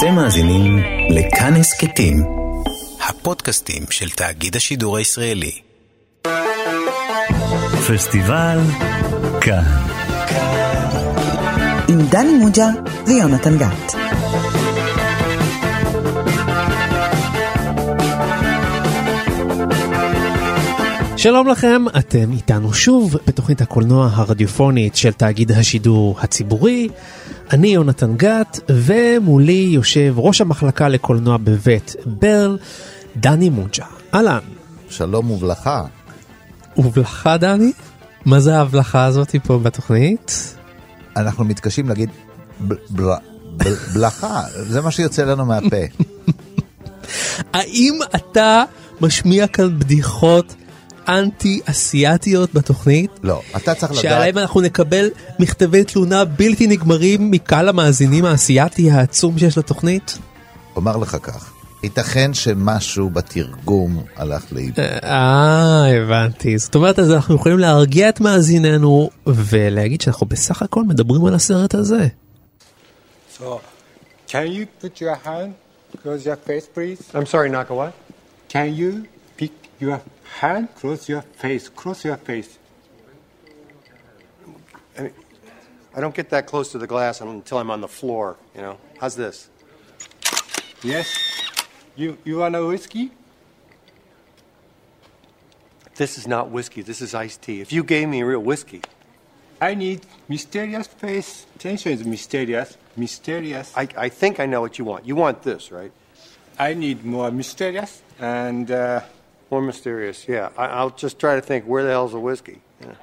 אתם מאזינים לכאן הסכתים, הפודקאסטים של תאגיד השידור הישראלי. פסטיבל כאן. עם דני מוג'ה ויונתן גת. שלום לכם, אתם איתנו שוב בתוכנית הקולנוע הרדיופונית של תאגיד השידור הציבורי. אני יונתן גת, ומולי יושב ראש המחלקה לקולנוע בבית ברל, דני מוג'ה. אהלן. שלום וברכה. וברכה דני? מה זה ההבלחה הזאת פה בתוכנית? אנחנו מתקשים להגיד ב- ב- ב- בלחה, זה מה שיוצא לנו מהפה. האם אתה משמיע כאן בדיחות אנטי אסיאתיות בתוכנית? לא, אתה צריך לדעת, שעליהם אנחנו נקבל מכתבי תלונה בלתי נגמרים מקהל המאזינים האסייתי העצום שיש לתוכנית? אומר לך כך, ייתכן שמשהו בתרגום הלך לאיבוד. אה, הבנתי. זאת אומרת, אז אנחנו יכולים להרגיע את מאזיננו ולהגיד שאנחנו בסך הכל מדברים על הסרט הזה. So, can you put your hand close your face, please? I'm sorry, Naka, what? Can you pick your hand, close your face, close your face? I, mean, I don't get that close to the glass until I'm on the floor, you know. How's this? Yes. You you want a whiskey? This is not whiskey. This is iced tea. If you gave me real whiskey, I need mysterious face. Tension is mysterious. Mysterious. I, I think I know what you want. You want this, right? I need more mysterious and uh, More mysterious. Yeah. I, I'll just try to think where the hell's the whiskey. Yeah.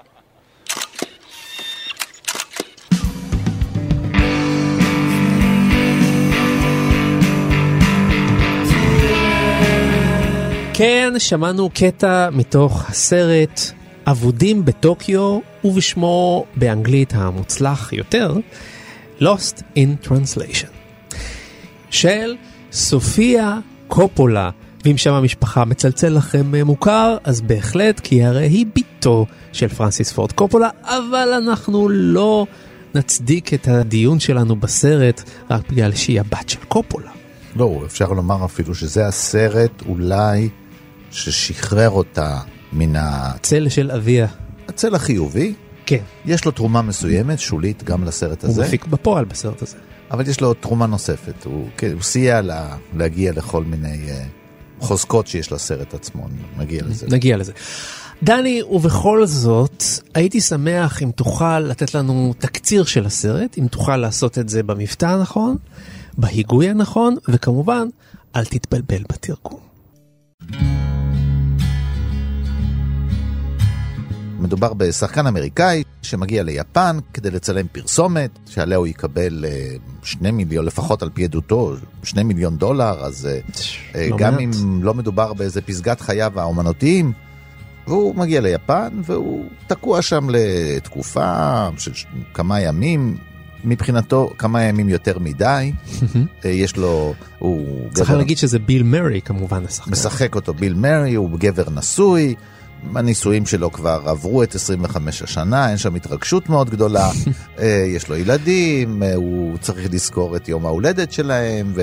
כן, שמענו קטע מתוך הסרט אבודים בטוקיו, ובשמו באנגלית המוצלח יותר, Lost in Translation, של סופיה קופולה. ואם שם המשפחה מצלצל לכם אה, מוכר, אז בהחלט, כי הרי היא בתו של פרנסיס פורד קופולה, אבל אנחנו לא נצדיק את הדיון שלנו בסרט רק בגלל שהיא הבת של קופולה. לא, אפשר לומר אפילו שזה הסרט אולי ששחרר אותה מן צל של אביה. הצל החיובי. כן, יש לו תרומה מסוימת, שולית, גם לסרט הוא הזה, מפיק בפועל בסרט הזה. אבל יש לו תרומה נוספת. הוא, כן, הוא סייע לה, להגיע לכל מיני uh, חוזקות שיש לסרט עצמו, נגיע לזה. נגיע לזה. דני, ובכל זאת, הייתי שמח אם תוכל לתת לנו תקציר של הסרט, אם תוכל לעשות את זה במבטא הנכון, בהיגוי הנכון, וכמובן, אל תתבלבל בתרגום. מדובר בשחקן אמריקאי שמגיע ליפן כדי לצלם פרסומת שעליה הוא יקבל אה, שני מיליון, לפחות על פי עדותו, שני מיליון דולר, אז אה, אה, לא גם מעט. אם לא מדובר באיזה פסגת חייו האומנותיים, והוא מגיע ליפן והוא תקוע שם לתקופה של כמה ימים. מבחינתו כמה ימים יותר מדי, יש לו, הוא צריך גבר- להגיד שזה ביל מרי כמובן השחקן. משחק אותו ביל מרי, הוא גבר נשוי, הנישואים שלו כבר עברו את 25 השנה, אין שם התרגשות מאוד גדולה, אה, יש לו ילדים, אה, הוא צריך לזכור את יום ההולדת שלהם, אשתו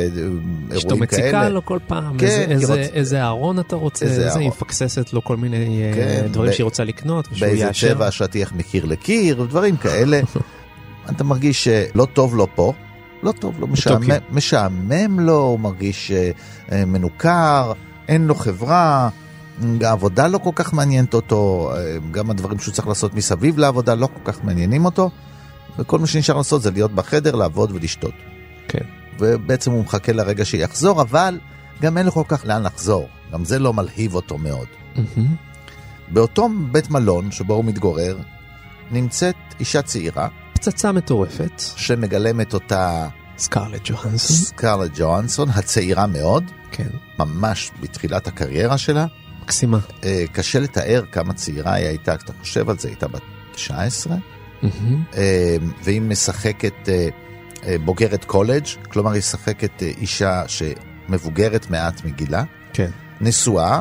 ואירועים מציקה כאלה. לו כל פעם, כן, איזה, איזה, רוצ- איזה ארון אתה רוצה, איזה איזה. היא מפקססת לו כל מיני אה, כן, דברים ב- שהיא רוצה לקנות, ושהוא באיזה יאשר. צבע השטיח מקיר לקיר, ודברים כאלה. אתה מרגיש שלא טוב לו פה, לא טוב לו, משעמם. משעמם לו, הוא מרגיש מנוכר, אין לו חברה, העבודה לא כל כך מעניינת אותו, אה, גם הדברים שהוא צריך לעשות מסביב לעבודה לא כל כך מעניינים אותו, וכל מה שנשאר לעשות זה להיות בחדר, לעבוד ולשתות. כן. ובעצם הוא מחכה לרגע שיחזור, אבל גם אין לו כל כך לאן לחזור, גם זה לא מלהיב אותו מאוד. מהמם. באותו בית מלון שבו הוא מתגורר, נמצאת אישה צעירה, פצצה מטורפת, שמגלמת אותה סקרלט ג'והנסון, סקרלט ג'ואנסון, הצעירה מאוד, כן, ממש בתחילת הקריירה שלה. מקסימה. אה, קשה לתאר כמה צעירה היא הייתה, כשאתה חושב על זה, היא הייתה בת 19, מהמם. אה, והיא משחקת אה, אה, בוגרת קולג', כלומר היא משחקת אה, אישה שמבוגרת מעט מגילה, כן. נשואה,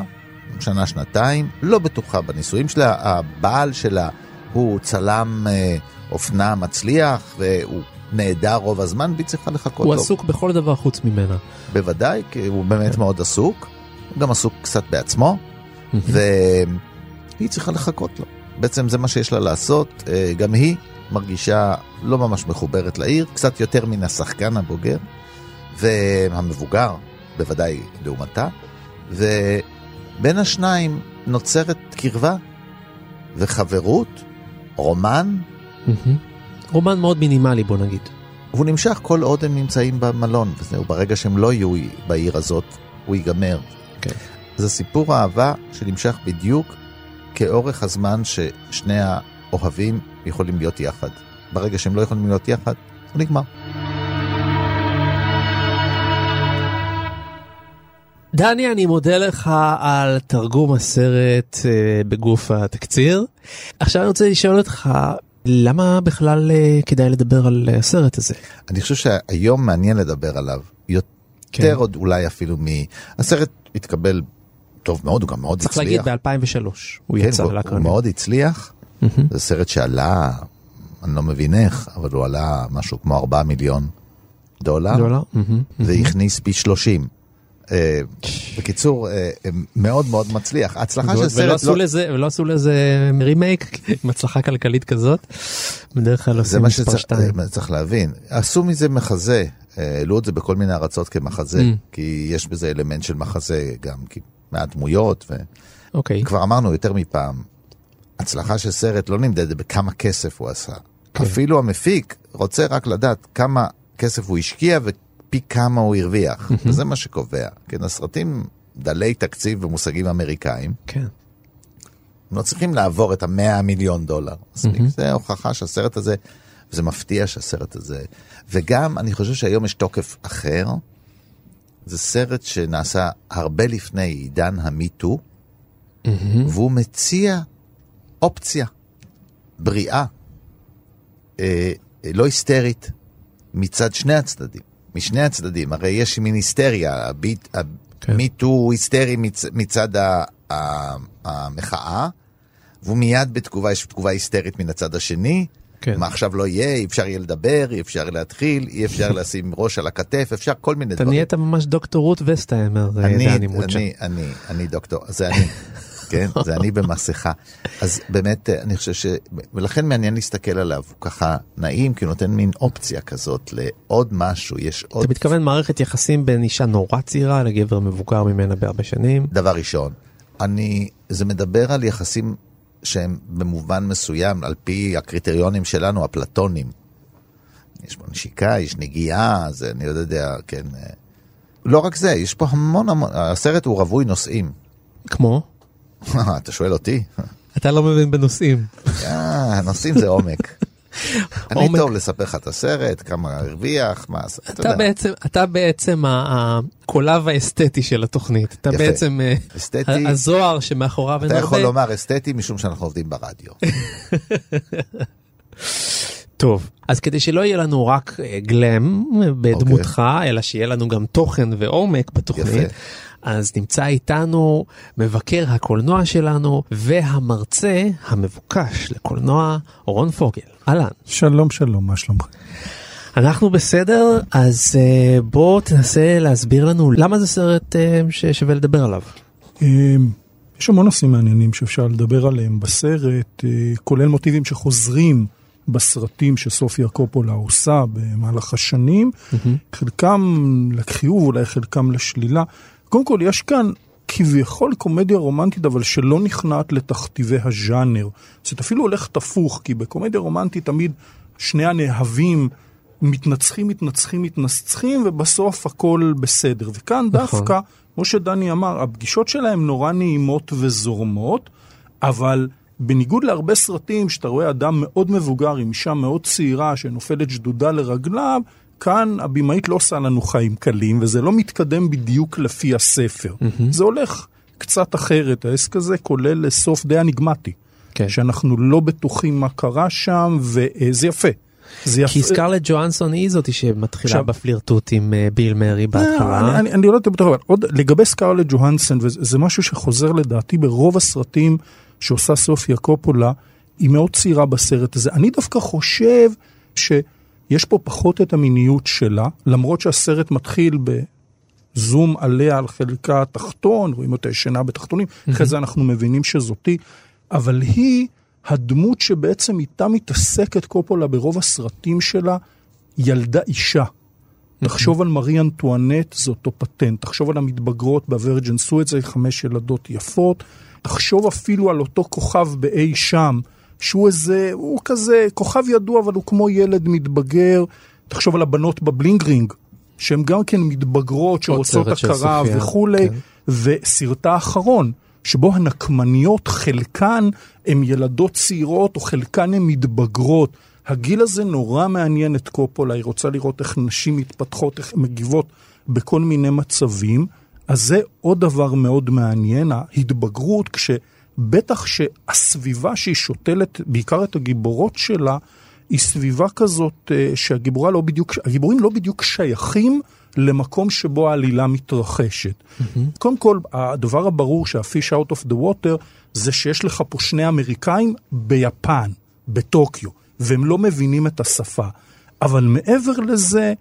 שנה-שנתיים, לא בטוחה בנישואים שלה, הבעל שלה הוא צלם אה, אופנה מצליח, והוא נהדר רוב הזמן, והיא צריכה לחכות הוא לו. עסוק בכל דבר חוץ ממנה. בוודאי, כי הוא באמת מאוד עסוק. הוא גם עסוק קצת בעצמו, והיא צריכה לחכות לו. בעצם זה מה שיש לה לעשות. אה, גם היא מרגישה לא ממש מחוברת לעיר, קצת יותר מן השחקן הבוגר, והמבוגר, בוודאי לעומתה, ובין השניים נוצרת קרבה וחברות, רומן. רומן מאוד מינימלי בוא נגיד. והוא נמשך כל עוד הם נמצאים במלון, וזהו, ברגע שהם לא יהיו בעיר הזאת, הוא ייגמר. כן. זה סיפור אהבה שנמשך בדיוק כאורך הזמן ששני האוהבים יכולים להיות יחד. ברגע שהם לא יכולים להיות יחד, הוא נגמר. דני, אני מודה לך על תרגום הסרט אה, בגוף התקציר. עכשיו אני רוצה לשאול אותך, למה בכלל אה, כדאי לדבר על אה, הסרט הזה? אני חושב שהיום מעניין לדבר עליו, יותר כן. עוד אולי אפילו מ... הסרט התקבל טוב מאוד, הוא גם מאוד צריך הצליח. להגיד ב-2003 הוא כן, יצא הוא, הוא לאקרנים. מאוד הצליח. זה סרט שעלה, אני לא מבין איך, אבל הוא עלה משהו כמו 4 מיליון דולר, דולר? מהמם. והכניס פי 30. אה, בקיצור, אה, אה, מאוד מאוד מצליח. ההצלחה של סרט לזה, ולא עשו לזה רימייק עם הצלחה כלכלית כזאת. בדרך כלל זה עושים מה מספר שצריך 2. אה, צריך להבין. עשו מזה מחזה, העלו את זה בכל מיני ארצות כמחזה, Mm. כי יש בזה אלמנט של מחזה גם, מהדמויות, אוקיי. וכבר אמרנו יותר מפעם, הצלחה של סרט לא נמדדת בכמה כסף הוא עשה. כן. אפילו המפיק רוצה רק לדעת כמה כסף הוא השקיע ופי כמה הוא הרוויח, וזה מה שקובע. כן, הסרטים דלי תקציב ומושגים אמריקאים, כן. הם לא צריכים לעבור את המאה מיליון דולר. מספיק, זה הוכחה שהסרט הזה, וזה מפתיע שהסרט הזה, וגם אני חושב שהיום יש תוקף אחר. זה סרט שנעשה הרבה לפני עידן המיטו, והוא מציע אופציה בריאה, אה, לא היסטרית, מצד שני הצדדים. משני הצדדים, הרי יש מין היסטריה, הביט, כן. המיטו הוא היסטרי מצ, מצד ה, ה, המחאה, והוא מיד בתגובה, יש תגובה היסטרית מן הצד השני. כן. מה עכשיו לא יהיה, אי אפשר יהיה לדבר, אי אפשר להתחיל, אי אפשר לשים ראש על הכתף, אפשר כל מיני אתה דברים. נהיית ממש דוקטור רות וסטהיימר, אה, אני, דני מוצ'ה. אני, אני, אני דוקטור, זה אני, כן, זה אני במסכה. אז באמת, אה, אני חושב ש... ולכן מעניין להסתכל עליו, הוא ככה נעים, כי הוא נותן מין אופציה כזאת לעוד משהו, יש עוד... אתה מתכוון מערכת יחסים בין אישה נורא צעירה לגבר מבוגר ממנה בהרבה שנים? דבר ראשון, אני, זה מדבר על יחסים שהם במובן מסוים, על פי הקריטריונים שלנו, אפלטונים. יש פה נשיקה, יש נגיעה, זה אני לא יודע, כן. אה, לא רק זה, יש פה המון המון, הסרט הוא רווי נושאים. כמו? אתה שואל אותי? אתה לא מבין בנושאים. אה, נושאים זה עומק. אני. טוב לספר לך את הסרט, כמה הרוויח, מה עשה, אתה יודע. בעצם, אתה בעצם הקולב האסתטי של התוכנית. אתה. בעצם אה, אסתטי. הזוהר שמאחוריו אין אתה יכול הרבה. לומר אסתטי משום שאנחנו עובדים ברדיו. טוב, אז כדי שלא יהיה לנו רק אה, גלם אה, בדמותך, אלא שיהיה לנו גם תוכן ועומק בתוכנית, יפה. אז נמצא איתנו מבקר הקולנוע שלנו והמרצה המבוקש לקולנוע רון פוגל. אהלן. שלום שלום, מה שלומך? אנחנו בסדר, אז אה, בוא תנסה להסביר לנו למה זה סרט אה, ששווה לדבר עליו. אה, יש המון נושאים מעניינים שאפשר לדבר עליהם בסרט, אה, כולל מוטיבים שחוזרים בסרטים שסופיה קופולה עושה במהלך השנים, חלקם לחיוב, אולי חלקם לשלילה. קודם כל, יש כאן כביכול קומדיה רומנטית, אבל שלא נכנעת לתכתיבי הז'אנר. זאת אפילו הולך תפוך, כי בקומדיה רומנטית תמיד שני הנאהבים מתנצחים, מתנצחים, מתנצחים, ובסוף הכל בסדר. וכאן דווקא, כמו שדני אמר, הפגישות שלהם נורא נעימות וזורמות, אבל בניגוד להרבה סרטים שאתה רואה אדם מאוד מבוגר עם אישה מאוד צעירה שנופלת שדודה לרגליו, כאן הבמאית לא עושה לנו חיים קלים, וזה לא מתקדם בדיוק לפי הספר. זה הולך קצת אחרת, העסק הזה כולל סוף די אניגמטי. כן. שאנחנו לא בטוחים מה קרה שם, וזה יפה. זה יפה. כי סקרלט ג'ואנסון היא זאתי שמתחילה עכשיו- בפלירטוט עם אה, ביל מרי בהתחלה. אני, אני, אני לא יודע בטוח, אבל עוד לגבי סקרלט ג'והנסון, וזה זה משהו שחוזר לדעתי ברוב הסרטים שעושה סופיה קופולה, היא מאוד צעירה בסרט הזה. אני דווקא חושב שיש פה פחות את המיניות שלה, למרות שהסרט מתחיל בזום עליה על חלקה התחתון, רואים אותה ישנה בתחתונים, אחרי זה אנחנו מבינים שזאתי, אבל היא הדמות שבעצם איתה מתעסקת קופולה ברוב הסרטים שלה, ילדה אישה. תחשוב על מארי אנטואנט, זה אותו פטנט. תחשוב על המתבגרות בוורג'ן סואט, חמש ילדות יפות. תחשוב אפילו על אותו כוכב באי שם, שהוא איזה, הוא כזה כוכב ידוע, אבל הוא כמו ילד מתבגר. תחשוב על הבנות בבלינגרינג, שהן גם כן מתבגרות, שרוצות הכרה וכולי. כן. וסרטה האחרון, שבו הנקמניות, חלקן הן ילדות צעירות, או חלקן הן מתבגרות. הגיל הזה נורא מעניין את קופולה, היא רוצה לראות איך נשים מתפתחות, איך מגיבות בכל מיני מצבים. אז זה עוד דבר מאוד מעניין, ההתבגרות, כשבטח שהסביבה שהיא שותלת, בעיקר את הגיבורות שלה, היא סביבה כזאת אה, שהגיבורים לא בדיוק, לא בדיוק שייכים למקום שבו העלילה מתרחשת. Mm-hmm. קודם כל, הדבר הברור שהפיש out of the water זה שיש לך פה שני אמריקאים ביפן, בטוקיו. והם לא מבינים את השפה. אבל מעבר לזה,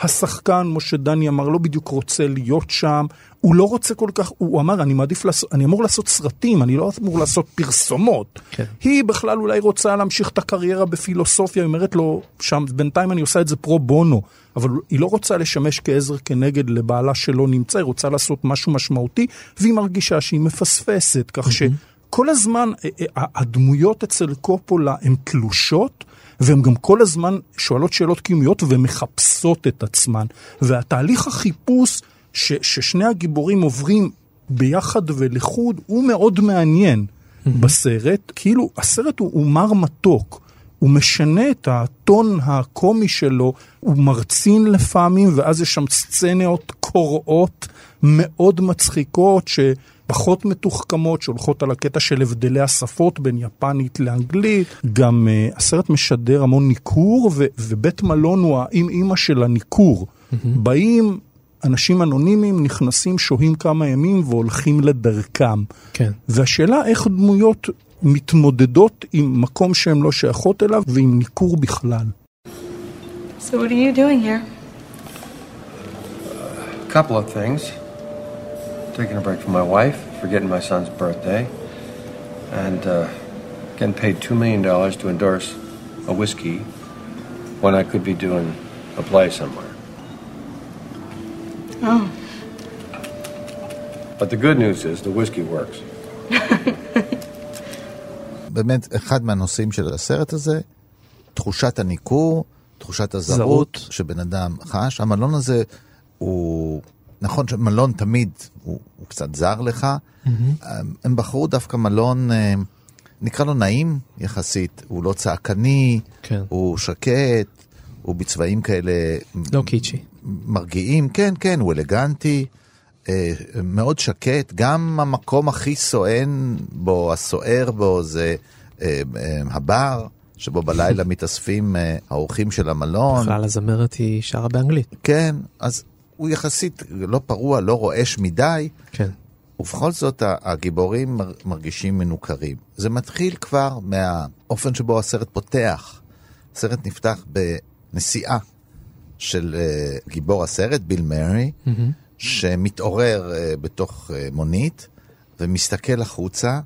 השחקן, משה דני אמר, לא בדיוק רוצה להיות שם, הוא לא רוצה כל כך, הוא אמר, אני מעדיף לעשות, אני אמור לעשות סרטים, אני לא אמור לעשות פרסומות. כן. היא בכלל אולי רוצה להמשיך את הקריירה בפילוסופיה, היא אומרת לו, שם, בינתיים אני עושה את זה פרו בונו, אבל היא לא רוצה לשמש כעזר כנגד לבעלה שלא נמצא, היא רוצה לעשות משהו משמעותי, והיא מרגישה שהיא מפספסת, כך ש... כל הזמן אה, אה, הדמויות אצל קופולה הן תלושות, והן גם כל הזמן שואלות שאלות קיומיות ומחפשות את עצמן. והתהליך החיפוש ש, ששני הגיבורים עוברים ביחד ולחוד הוא מאוד מעניין mm-hmm. בסרט. כאילו, הסרט הוא, הוא מר מתוק. הוא משנה את הטון הקומי שלו, הוא מרצין לפעמים, ואז יש שם סצניות קורעות מאוד מצחיקות, ש... פחות מתוחכמות, שהולכות על הקטע של הבדלי השפות בין יפנית לאנגלית. גם uh, הסרט משדר המון ניכור, ו- ובית מלון הוא האם אימא של הניכור. Mm-hmm. באים אנשים אנונימיים, נכנסים, שוהים כמה ימים והולכים לדרכם. כן. והשאלה איך דמויות מתמודדות עם מקום שהן לא שייכות אליו ועם ניכור בכלל. So what are you doing here? A couple of things. Taking a break from my wife, forgetting my son's birthday, and uh, getting paid $2 million to endorse a whiskey when I could be doing a play somewhere. Oh. But the good news is the whiskey works. באמת, אחד מהנושאים של הסרט הזה, תחושת הניכור, תחושת הזרות שבן אדם חש. המלון הזה הוא נכון שמלון תמיד הוא, הוא קצת זר לך, mm-hmm. הם בחרו דווקא מלון, אה, נקרא לו נעים יחסית, הוא לא צעקני, כן. הוא שקט, הוא בצבעים כאלה... לא קיצ'י. מרגיעים, כן, כן, הוא אלגנטי, אה, מאוד שקט, גם המקום הכי סואן בו, הסוער בו, זה הבר. שבו בלילה מתאספים האורחים של המלון. בכלל הזמרת היא שרה באנגלית. כן, אז הוא יחסית לא פרוע, לא רועש מדי. כן. ובכל זאת הגיבורים מרגישים מנוכרים. זה מתחיל כבר מהאופן שבו הסרט פותח. הסרט נפתח בנסיעה של uh, גיבור הסרט, ביל מרי, mm-hmm. שמתעורר uh, בתוך uh, מונית ומסתכל החוצה,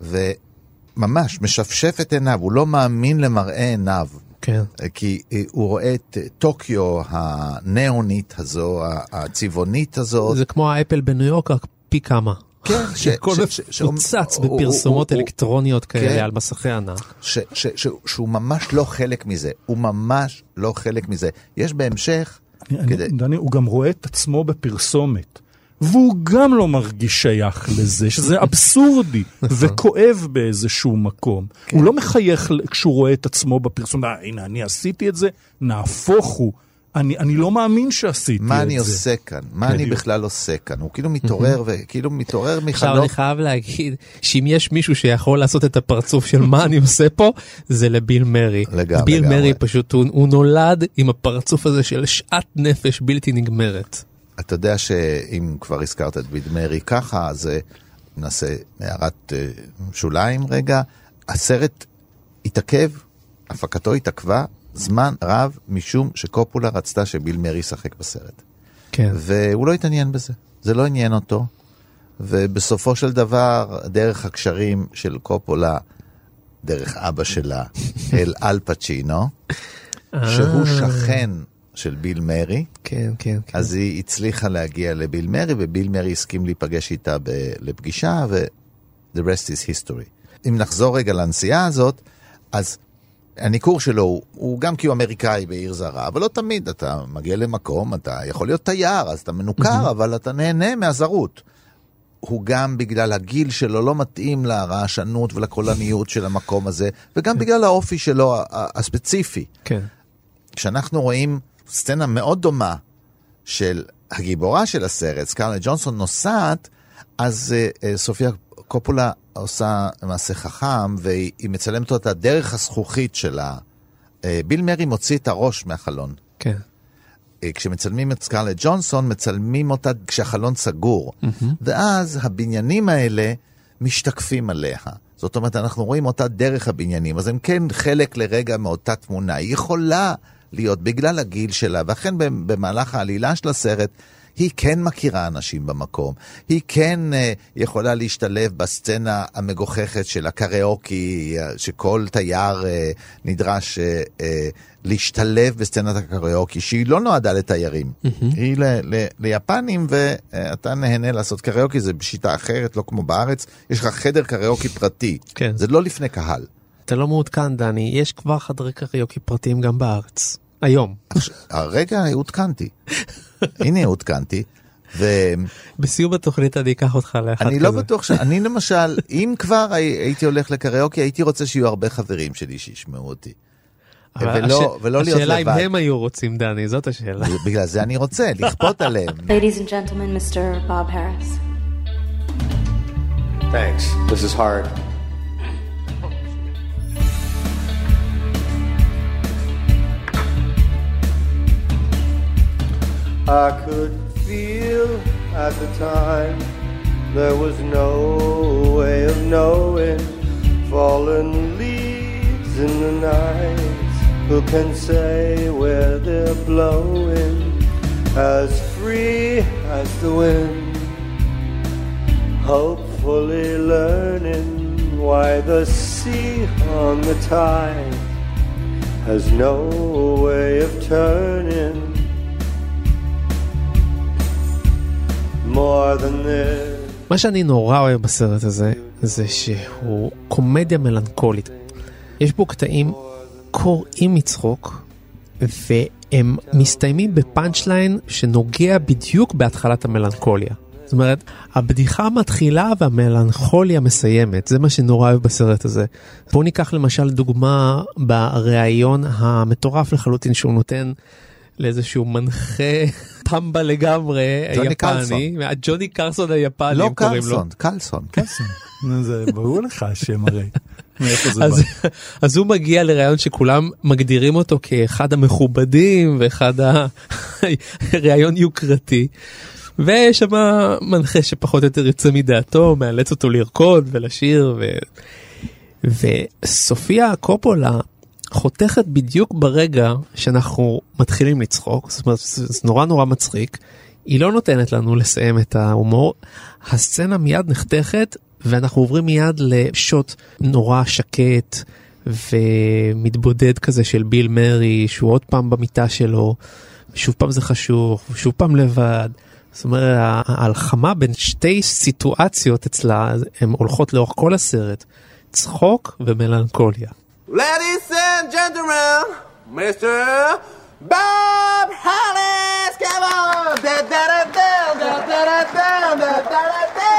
וממש משפשף את עיניו, הוא לא מאמין למראה עיניו. כן. כי אה, הוא רואה את אה, טוקיו הנאונית הזו, הצבעונית הזו. זה כמו האפל בניו יורק, רק פי כמה. כן, שפוצץ בפרסומות אלקטרוניות כאלה כן. על מסכי ענק. שהוא ממש לא חלק מזה, הוא ממש לא חלק מזה. יש בהמשך... דני, הוא גם רואה את עצמו בפרסומת. והוא גם לא מרגיש שייך לזה, שזה אבסורדי וכואב באיזשהו מקום. כן. הוא לא מחייך כשהוא רואה את עצמו בפרסום, אה, הנה, אני עשיתי את זה, נהפוך הוא. אני, אני לא מאמין שעשיתי את זה. מה אני עושה כאן? מה אני בכלל עושה כאן? הוא כאילו מתעורר וכאילו מתעורר מחלום. עכשיו אני חייב להגיד שאם יש מישהו שיכול לעשות את הפרצוף של מה אני עושה פה, זה לביל מרי. לגמרי. ביל מרי פשוט, הוא, הוא נולד עם הפרצוף הזה של שאט נפש בלתי נגמרת. אתה יודע שאם כבר הזכרת את בידמרי ככה, אז אה, נעשה הערת אה, שוליים רגע. הסרט התעכב, הפקתו התעכבה זמן רב משום שקופולה רצתה שביל מרי ישחק בסרט. כן. והוא לא התעניין בזה, זה לא עניין אותו. ובסופו של דבר, דרך הקשרים של קופולה, דרך אבא שלה, אל אל פצ'ינו, שהוא שכן של ביל מרי, כן, כן, כן. אז היא הצליחה להגיע לביל מרי, וביל מרי הסכים להיפגש איתה ב- לפגישה, ו- the rest is history. אם נחזור רגע לנסיעה הזאת, אז הניכור שלו הוא, הוא גם כי הוא אמריקאי בעיר זרה, אבל לא תמיד, אתה מגיע למקום, אתה יכול להיות תייר, אז אתה מנוכר, אבל אתה נהנה מהזרות. הוא גם בגלל הגיל שלו לא מתאים לרעשנות ולקולניות של המקום הזה, וגם בגלל האופי שלו הספציפי. כן. כשאנחנו רואים סצנה מאוד דומה של הגיבורה של הסרט, סקרלט ג'ונסון נוסעת, אז uh, uh, סופיה קופולה עושה מעשה חכם, והיא היא מצלמת אותה דרך הזכוכית שלה. Uh, ביל מרי מוציא את הראש מהחלון. כן. Uh, כשמצלמים את סקרלט ג'ונסון, מצלמים אותה כשהחלון סגור. ואז הבניינים האלה משתקפים עליה. זאת אומרת, אנחנו רואים אותה דרך הבניינים, אז הם כן חלק לרגע מאותה תמונה. היא יכולה להיות, בגלל הגיל שלה, ואכן במהלך העלילה של הסרט, היא כן מכירה אנשים במקום. היא כן uh, יכולה להשתלב בסצנה המגוחכת של הקריוקי, uh, שכל תייר uh, נדרש uh, uh, להשתלב בסצנת הקריוקי, שהיא לא נועדה לתיירים. היא ל- ל- ליפנים, ואתה נהנה לעשות קריוקי, זה בשיטה אחרת, לא כמו בארץ. יש לך חדר קריוקי פרטי. כן. זה לא לפני קהל. אתה לא מעודכן, דני, יש כבר חדרי קריוקי פרטיים גם בארץ. היום. הרגע עודכנתי. הנה עודכנתי. ואני בסיום התוכנית אני אקח אותך לאחד כזה. לא בטוח ש... אני למשל, אם כבר הי- הייתי הולך לקריוקי, הייי רוצה שיהיו הרבה חברים שלי שישמעו אותי. ולא- הש- ולא להיות השאלה אם לבד. הם היו רוצים, דני, זאת השאלה. בגלל זה אני רוצה, לכפות עליהם. Ladies and gentlemen, Mr. Bob Harris. Thanks. This is hard. I could feel at the time there was no way of knowing fallen leaves in the night. Who can say where they're blowing as free as the wind? hopefully learning why the sea on the tide has no way of turning מה שאני נורא אוהב בסרט הזה, זה שהוא קומדיה מלנכולית. יש בו קטעים קורעים מצחוק, והם מסתיימים בפאנצ' ליין שנוגע בדיוק בהתחלת המלנכוליה. זאת אומרת, הבדיחה מתחילה והמלנכוליה מסיימת, זה מה שנורא אוהב בסרט הזה. בואו ניקח למשל דוגמה בריאיון המטורף לחלוטין שהוא נותן לאיזשהו מנחה פמבה לגמרי, ג'וני יפני, קרלסון. ג'וני קרסון היפני, לא. קרלסון, קלסון. נו, זה ברור לך השם הרי. אז? אז הוא מגיע לראיון שכולם מגדירים אותו כאחד המכובדים ואחד הראיון יוקרתי. ויש שם מנחה שפחות או יותר יוצא מדעתו, מאלץ אותו לרקוד ולשיר. ו... וסופיה קופולה חותכת בדיוק ברגע שאנחנו מתחילים לצחוק, זאת אומרת זה נורא נורא מצחיק. היא לא נותנת לנו לסיים את ההומור, הסצנה מיד נחתכת ואנחנו עוברים מיד לשוט נורא שקט ומתבודד כזה של ביל מרי שהוא עוד פעם במיטה שלו, שוב פעם זה חשוך, שוב פעם לבד. זאת אומרת ההלחמה בין שתי סיטואציות אצלה הן הולכות לאורך כל הסרט, צחוק ומלנכוליה. Ladies and gentlemen, Mr. Bob Hollis, come on! Da da da da da da da da da da da da!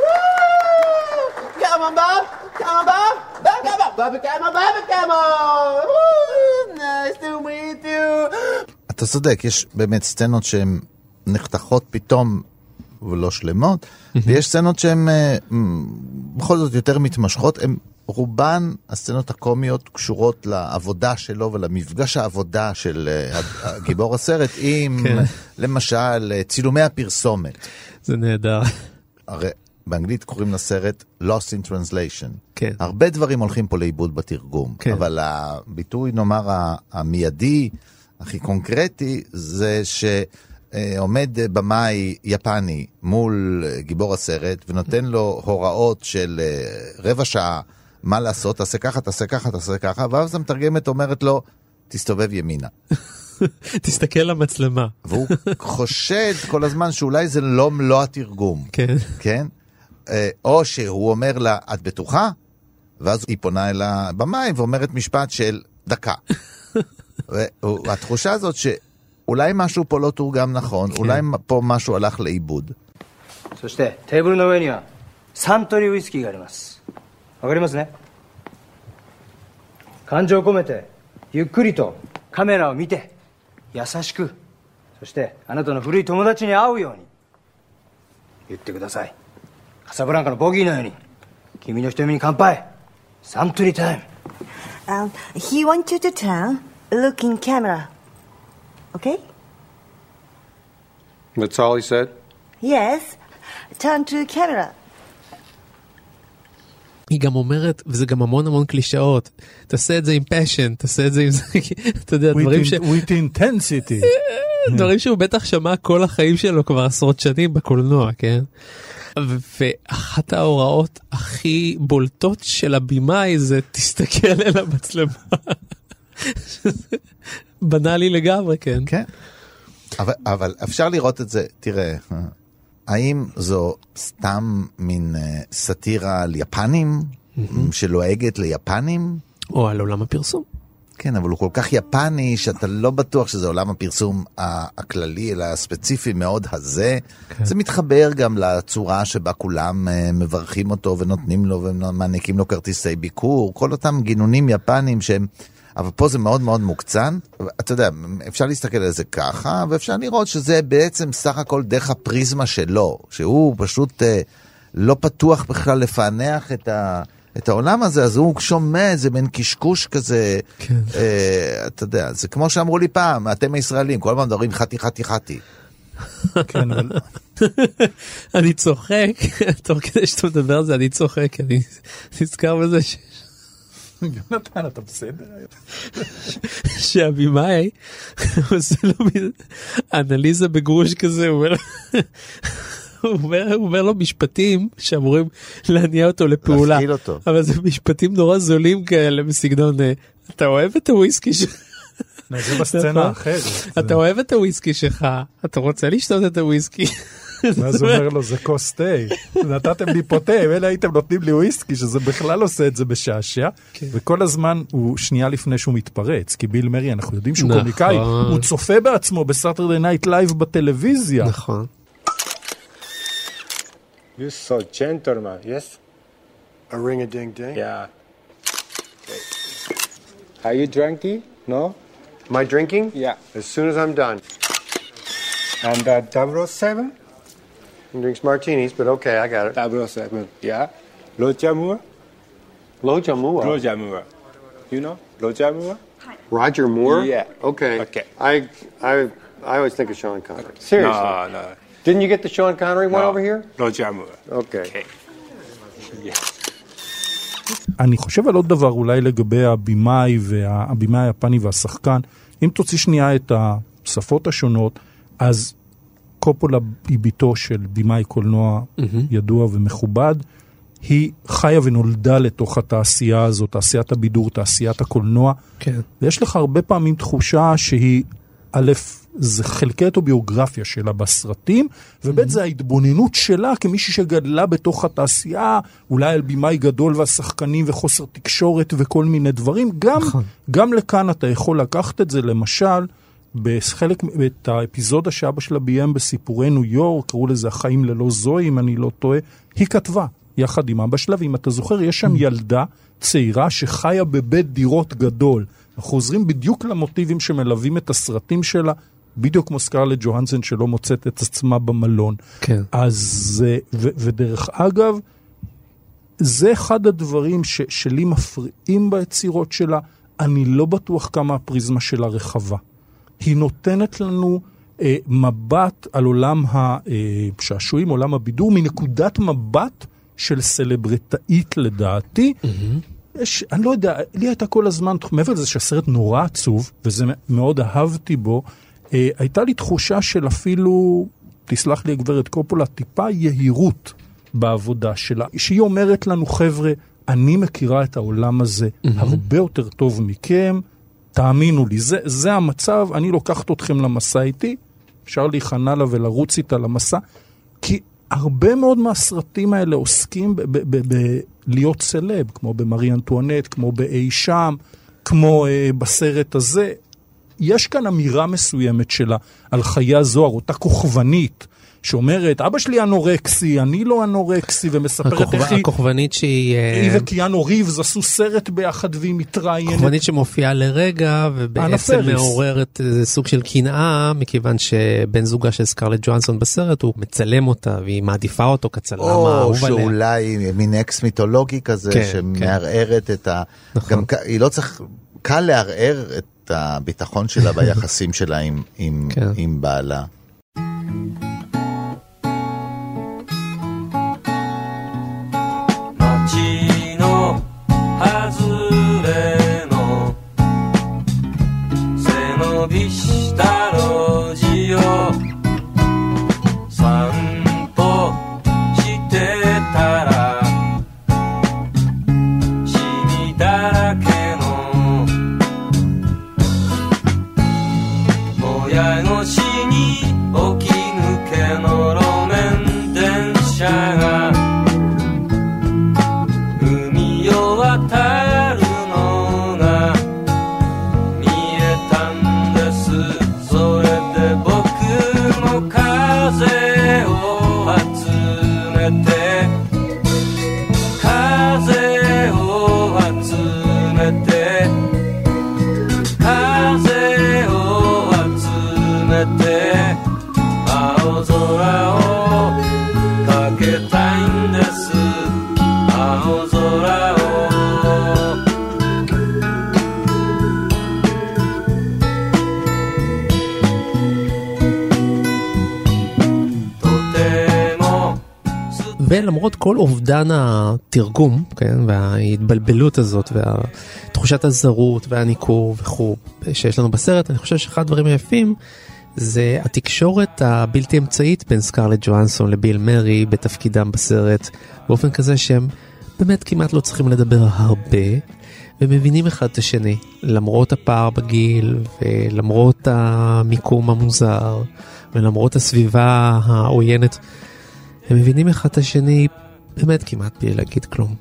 Woo! Come on, Bob! Come on, Bob! Bob, come on! Bobby, come on, Bobby, come on! Woo! Nice to meet you! אתה צודק, יש באמת סצנות שהן נחתכות פתאום ולא שלמות, ויש סצנות שהן אה, בכל זאת יותר מתמשכות, הן רובן, הסצנות הקומיות קשורות לעבודה שלו ולמפגש העבודה של אה, גיבור הסרט עם, כן. למשל, אה, צילומי הפרסומת. זה נהדר. הרי באנגלית קוראים לסרט Lost in Translation. כן. הרבה דברים הולכים פה לאיבוד בתרגום, כן. אבל הביטוי, נאמר, המיידי, הכי קונקרטי, זה שעומד במאי יפני מול אה, גיבור הסרט ונותן לו הוראות של אה, רבע שעה מה לעשות, תעשה ככה, תעשה ככה, תעשה ככה, ואז המתרגמת אומרת לו, תסתובב ימינה. תסתכל למצלמה. והוא חושד כל הזמן שאולי זה לא מלוא התרגום, כן. כן? אה, או שהוא אומר לה, את בטוחה? ואז היא פונה אל הבמאי ואומרת משפט של דקה. והתחושה הזאת שאולי משהו פה לא תורגם נכון, אולי פה משהו הלך לאיבוד. そしてテーブルの上にはサントリーウイスキーがあります わかりますね？感情を込めてゆっくりとカメラを見て優しくそしてあなたの古い友達に会うように言ってくださいカサブランカのボギーのように君の瞳に乾杯サントリータイム Um, he wants you to turn, look in camera. Okay? That's all he said? Yes. Turn to camera. היא גם אומרת, וזה גם המון המון קלישאות, תעשה את זה עם פשן, תעשה את זה עם זה, אתה יודע, דברים ש... with intensity. דברים שהוא בטח שמע כל החיים שלו כבר עשרות שנים בקולנוע, כן? ואחת ההוראות הכי בולטות של הבמאי זה תסתכל אל המצלמה. בנאלי לגמרי, כן. כן. אבל, אבל אפשר לראות את זה, תראה, האם זו סתם מין אה, סאטירה על יפנים, שלועגת ליפנים? או על עולם הפרסום. כן, אבל הוא כל כך יפני שאתה לא בטוח שזה עולם הפרסום הכללי, אלא הספציפי מאוד הזה. כן. זה מתחבר גם לצורה שבה כולם אה, מברכים אותו ונותנים לו ומעניקים לו כרטיסי ביקור, כל אותם גינונים יפנים שהם... אבל פה זה מאוד מאוד מוקצן. אתה יודע, אפשר להסתכל על זה ככה, ואפשר לראות שזה בעצם סך הכל דרך הפריזמה שלו, שהוא פשוט אה, לא פתוח בכלל לפענח את ה... את העולם הזה, אז הוא שומע איזה מין קשקוש כזה, כן. אה, אתה יודע, זה כמו שאמרו לי פעם, אתם הישראלים, כל הזמן מדברים חתי חתי חתי. כן, אבל אני צוחק, תוך כדי שאתה מדבר על זה אני צוחק, אני נזכר בזה ש... יונתן, אתה בסדר? שהבימאי עושה לו אנליזה בגרוש כזה, הוא אומר, הוא אומר, הוא אומר לו משפטים שאמורים להניע אותו לפעולה, להפעיל אותו. אבל זה משפטים נורא זולים כאלה בסגנון, אה, אתה אוהב את הוויסקי שלך? זה בסצנה נכון? אחרת. אתה אוהב את הוויסקי שלך, אתה רוצה לשתות את הוויסקי. ואז הוא אומר לו, זה כוס תה, נתתם לי פה תה, אם אלה הייתם נותנים לי וויסקי, שזה בכלל עושה את זה בשעשע, כן. וכל הזמן הוא שנייה לפני שהוא מתפרץ, כי ביל מרי, אנחנו יודעים שהוא נכון. קומיקאי, הוא צופה בעצמו בסאטרדי נייט לייב בטלוויזיה. נכון. You're so gentleman, yes? A ring a ding ding? Yeah. Are you drinking? No? Am I drinking? Yeah. As soon as I'm done. And uh, 007? He drinks martinis, but okay, I got it. 007, yeah. Roger Moore? Roger Moore. Roger Moore. You know Roger Moore? Roger Moore? Yeah. Okay. Okay. I, I, I always think of Sean Connery. Seriously. No, no. Didn't you get the Sean Connery one no. over here? Roger Moore. Okay. Okay. Yeah. אני חושב על עוד דבר אולי לגבי הבמאי והבמאי היפני והשחקן. אם תוציא שנייה את השפות השונות, אז קופולה היא בתו של במאי קולנוע ידוע ומכובד. היא חיה ונולדה לתוך התעשייה הזאת, תעשיית הבידור, תעשיית הקולנוע. כן. ויש לך הרבה פעמים תחושה שהיא, א', זה חלקי אוטוביוגרפיה שלה בסרטים, וב' זה ההתבוננות שלה כמישהי שגדלה בתוך התעשייה, אולי על במאי גדול והשחקנים וחוסר תקשורת וכל מיני דברים. גם, גם לכאן אתה יכול לקחת את זה, למשל, בחלק, את האפיזודה שאבא שלה ביים בסיפורי ניו יורק, קראו לזה החיים ללא זוהי, אם אני לא טועה, היא כתבה יחד עם אבא שלה, ואם אתה זוכר, יש שם ילדה צעירה שחיה בבית דירות גדול. אנחנו חוזרים בדיוק למוטיבים שמלווים את הסרטים שלה, בדיוק כמו סקרלט ג'והנסון שלא מוצאת את עצמה במלון. כן. אז, אה, ו, ודרך אגב, זה אחד הדברים ש, שלי מפריעים ביצירות שלה, אני לא בטוח כמה הפריזמה שלה רחבה. היא נותנת לנו אה, מבט על עולם השעשועים, עולם הבידור, מנקודת מבט של סלבריטאית לדעתי. יש, אני לא יודע, לי הייתה כל הזמן, מעבר לזה שהסרט נורא עצוב, וזה מאוד אהבתי בו, אה, הייתה לי תחושה של אפילו, תסלח לי הגברת קופולה, טיפה יהירות בעבודה שלה, שהיא אומרת לנו, חבר'ה, אני מכירה את העולם הזה הרבה יותר טוב מכם, תאמינו לי, זה, זה המצב, אני לוקחת אתכם למסע איתי, אפשר להיכנע לה ולרוץ איתה למסע, כי הרבה מאוד מהסרטים האלה עוסקים בלהיות סלב, כמו במרי אנטואנט, כמו באי שם, כמו אה, בסרט הזה. יש כאן אמירה מסוימת שלה על חיי הזוהר, אותה כוכבנית. שאומרת, אבא שלי אנורקסי, אני לא אנורקסי, ומספרת הכוכב... איך היא... הכוכבנית שהיא... היא וקיאנו ריבס עשו סרט ביחד והיא מתראיינת. כוכבנית שמופיעה לרגע, ובעצם מעוררת איזה סוג של קנאה, מכיוון שבן זוגה של סקרלט ג'ואנסון בסרט, הוא מצלם אותה, והיא מעדיפה אותו כצלם האהוב עליה. או שאולי מין אקס מיתולוגי כזה, כן, שמערערת כן. את ה... נכון. גם היא לא צריך... קל לערער את הביטחון שלה ביחסים שלה עם, עם, כן. עם בעלה. 感。ולמרות כל אובדן התרגום, כן, וההתבלבלות הזאת, ותחושת הזרות והניכור וכו' שיש לנו בסרט, אני חושב שאחד הדברים היפים זה התקשורת הבלתי אמצעית בין סקרלט ג'ואנסון לביל מרי בתפקידם בסרט, באופן כזה שהם באמת כמעט לא צריכים לדבר הרבה, ומבינים אחד את השני, למרות הפער בגיל, ולמרות המיקום המוזר, ולמרות הסביבה העוינת. הם מבינים אחד את השני באמת כמעט בלי להגיד כלום.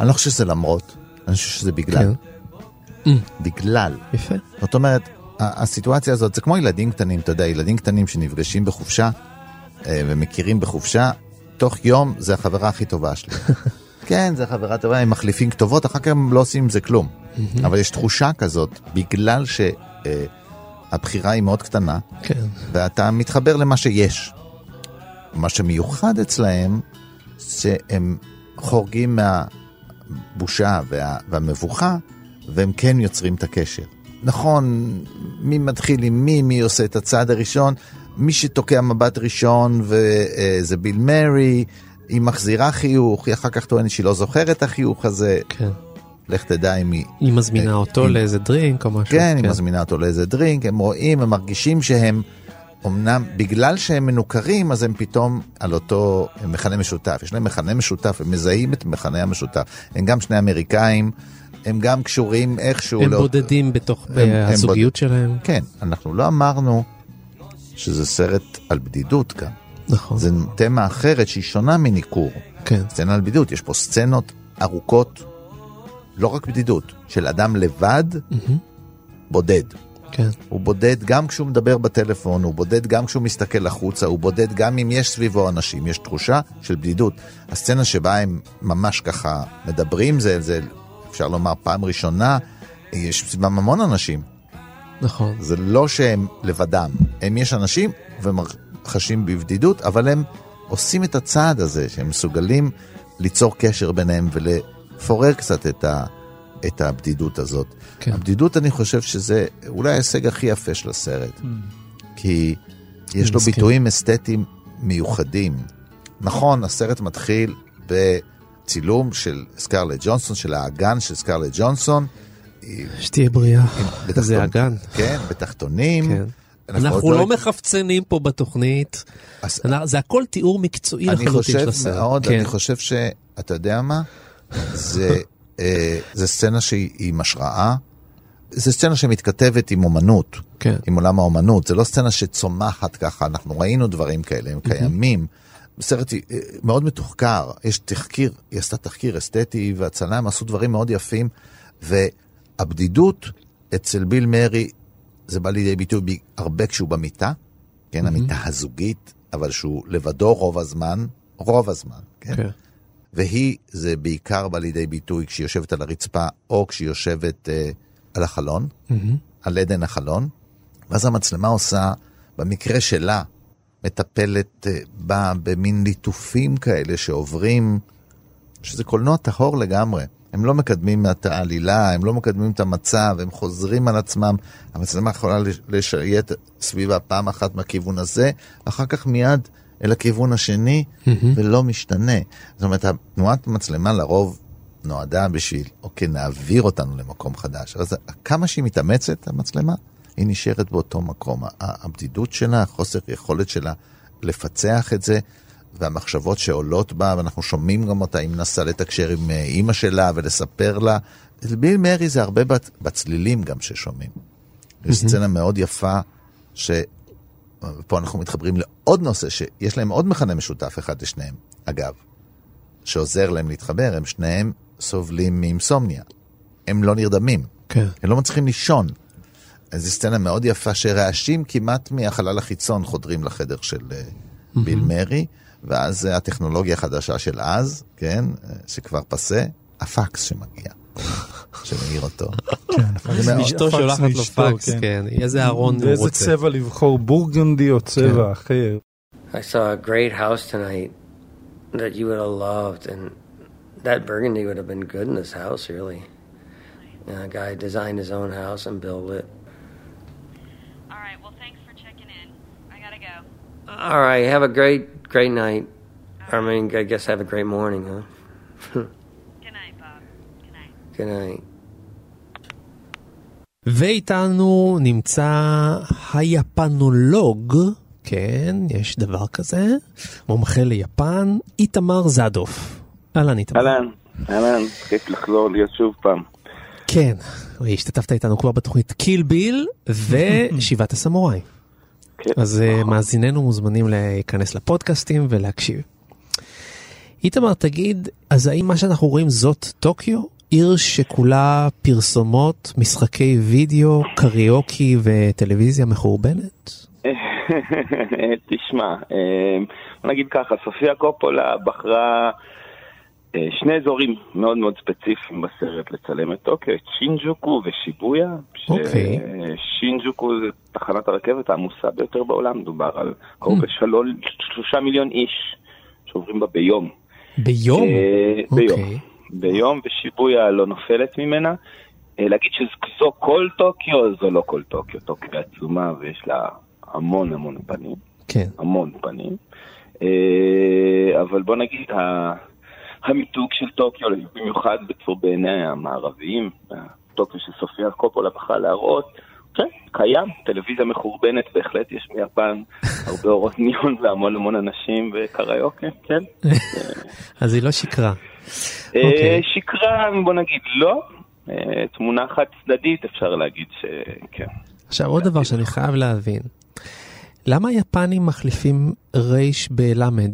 אני לא חושב שזה למרות, אני חושב שזה בגלל. כן. בגלל. יפה. זאת אומרת, הסיטואציה הזאת זה כמו ילדים קטנים, אתה יודע, ילדים קטנים שנפגשים בחופשה אה, ומכירים בחופשה, תוך יום זה החברה הכי טובה שלי. כן, זה חברה טובה, הם מחליפים כתובות, אחר כך הם לא עושים עם זה כלום. אבל יש תחושה כזאת, בגלל שהבחירה היא מאוד קטנה, כן. ואתה מתחבר למה שיש. מה שמיוחד אצלהם, שהם חורגים מהבושה וה, והמבוכה, והם כן יוצרים את הקשר. נכון, מי מתחיל עם מי, מי עושה את הצעד הראשון, מי שתוקע מבט ראשון וזה ביל מרי, היא מחזירה חיוך, היא אחר כך טוענת שהיא לא זוכרת את החיוך הזה. כן. לך תדע אם היא... היא מזמינה אותו אם... לאיזה דרינק או משהו. כן, כן, היא מזמינה אותו לאיזה דרינק, הם רואים, הם מרגישים שהם אמנם בגלל שהם מנוכרים אז הם פתאום על אותו מכנה משותף, יש להם מכנה משותף, הם מזהים את מכנה המשותף. הם גם שני אמריקאים, הם גם קשורים איכשהו. הם לא... בודדים בתוך הם, הזוגיות הם בוד... שלהם. כן, אנחנו לא אמרנו שזה סרט על בדידות גם. נכון. זה תמה אחרת שהיא שונה מניכור. כן. סצנה על בדידות, יש פה סצנות ארוכות, לא רק בדידות, של אדם לבד, mm-hmm. בודד. כן. הוא בודד גם כשהוא מדבר בטלפון, הוא בודד גם כשהוא מסתכל החוצה, הוא בודד גם אם יש סביבו אנשים, יש תחושה של בדידות. הסצנה שבה הם ממש ככה מדברים זה, זה אפשר לומר פעם ראשונה, יש סביבם המון אנשים. נכון. זה לא שהם לבדם, הם יש אנשים והם חשים בבדידות, אבל הם עושים את הצעד הזה, שהם מסוגלים ליצור קשר ביניהם ולפורר קצת את ה... את הבדידות הזאת. כן. הבדידות, אני חושב שזה אולי ההישג הכי יפה של הסרט. Mm. כי יש לו מסכים. ביטויים אסתטיים מיוחדים. נכון, הסרט מתחיל בצילום של סקרלט ג'ונסון, של האגן של סקרלט ג'ונסון. שתהיה בריאה. בתחתון- זה אגן. כן, בתחתונים. כן. עוד אנחנו לא מחפצנים פה בתוכנית. אז- אנחנו- זה הכל תיאור מקצועי אני לחלוטין חושב של הסרט. מאוד, כן. אני חושב שאתה יודע מה? זה, אה, זה סצנה שהיא עם השראה. זה סצנה שמתכתבת עם אומנות, כן. עם עולם האומנות. זה לא סצנה שצומחת ככה, אנחנו ראינו דברים כאלה, הם קיימים. סרט אה, מאוד מתוחקר, יש תחקיר, היא עשתה תחקיר אסתטי והצלם עשו דברים מאוד יפים, והבדידות אצל ביל מרי, זה בא לידי ביטוי הרבה כשהוא במיטה, כן, המיטה הזוגית, אבל שהוא לבדו רוב הזמן, רוב הזמן, כן? כן. והיא, זה בעיקר בא לידי ביטוי כשהיא יושבת על הרצפה, או כשהיא יושבת אה, על החלון, על עדן החלון, ואז המצלמה עושה, במקרה שלה, מטפלת אה, בה במין ליטופים כאלה שעוברים, שזה קולנוע טהור לגמרי. הם לא מקדמים את העלילה, הם לא מקדמים את המצב, הם חוזרים על עצמם. המצלמה יכולה לש- לשייט סביבה פעם אחת מהכיוון הזה, אחר כך מיד אל הכיוון השני, ולא משתנה. זאת אומרת, תנועת מצלמה לרוב נועדה בשביל, אוקיי, נעביר אותנו למקום חדש. אז כמה שהיא מתאמצת, המצלמה, היא נשארת באותו מקום. הבדידות שלה, החוסר יכולת שלה לפצח את זה, והמחשבות שעולות בה, ואנחנו שומעים גם אותה, היא מנסה לתקשר עם אה, אימא שלה ולספר לה. ביל מרי זה הרבה בצלילים גם ששומעים. יש סצנה מאוד יפה, שפה אנחנו מתחברים לעוד נושא, שיש להם עוד מכנה משותף אחד לשניהם, אגב, שעוזר להם להתחבר, הם שניהם סובלים מאימסומניה. הם לא נרדמים, כן. הם לא מצליחים לישון. אז זו סצנה מאוד יפה שרעשים כמעט מהחלל החיצון חודרים לחדר של אה, ביל מרי, ואז אה, הטכנולוגיה החדשה של אז, כן, אה, שכבר פסה, הפקס שמגיע, שמאיר אותו. זה מאוד- אשתו הפקס שולחת לו מאשתו, פקס, כן. כן. איזה ארון הוא ואיזה רוצה. צבע לבחור, בורגנדי או צבע אחר. I saw a great house tonight that you would have loved, and that burgundy would have been good in this house, really. And a guy designed his own house and built it. All right, well, thanks for checking in. I gotta go. All right, have a great, great night. I mean, I guess have a great morning, huh? Good night. ואיתנו נמצא היפנולוג, כן, יש דבר כזה, מומחה ליפן, איתמר זדוף. אהלן איתמר. אהלן, אהלן, כיף לחזור להיות שוב פעם. כן, השתתפת איתנו כבר בתוכנית קיל ביל ושבעת הסמוראי. כן, אז אה, מאזיננו מוזמנים להיכנס לפודקאסטים ולהקשיב. איתמר, תגיד, אז האם מה שאנחנו רואים זאת טוקיו? עיר שכולה פרסומות, משחקי וידאו, קריוקי וטלוויזיה מחורבנת? תשמע, אה, בוא נגיד ככה, סופיה קופולה בחרה אה, שני אזורים מאוד מאוד ספציפיים בסרט לצלם את טוקיו, את שינג'וקו ושיבויה. אוקיי. שינג'וקו זה תחנת הרכבת העמוסה ביותר בעולם, מדובר על קרוב לשלול- שלושה מיליון איש שעוברים בה ביום. ביום? אה, ביום. ביום, ושיבויה לא נופלת ממנה. אה, להגיד שזו כל טוקיו, זו לא כל טוקיו. טוקיו עצומה ויש לה המון המון פנים. כן. המון פנים. אה, אבל בוא נגיד, המיתוג של טוקיו, במיוחד בצור בעיני המערביים, טוקיו שסופיה קופולה בחרה להראות, כן, קיים, טלוויזיה מחורבנת בהחלט, יש ביפן הרבה אורות ניון והמון המון אנשים וקריוקה, כן. אז היא לא שיקרה. אה, אוקיי. שקרה, בוא נגיד, לא. אה, תמונה חד צדדית, אפשר להגיד שכן. עכשיו עוד דבר שאני חייב להבין, למה היפנים מחליפים רייש בלמד?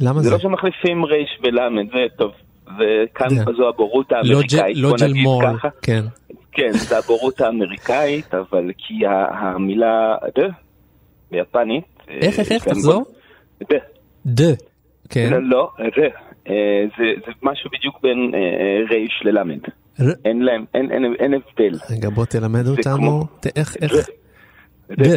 למה זה זה? לא שמחליפים רייש בלמד, זה טוב. וכאן זה- זו הבורות לא האמריקאית, לא בוא נגיד מור, ככה. כן. כן, זה הבורות האמריקאית, אבל כי המילה ד ביפנית... אה, איך, איך, איך, כן, תחזור? ד. ד. כן. לא, לא. אה, זה זה משהו בדיוק בין אה, אה, רייש ללמד. ר- אין להם, אין- אין אין הבדל. רגע בוא תלמד אותנו. כמו- ת- איך, איך? ד. ד.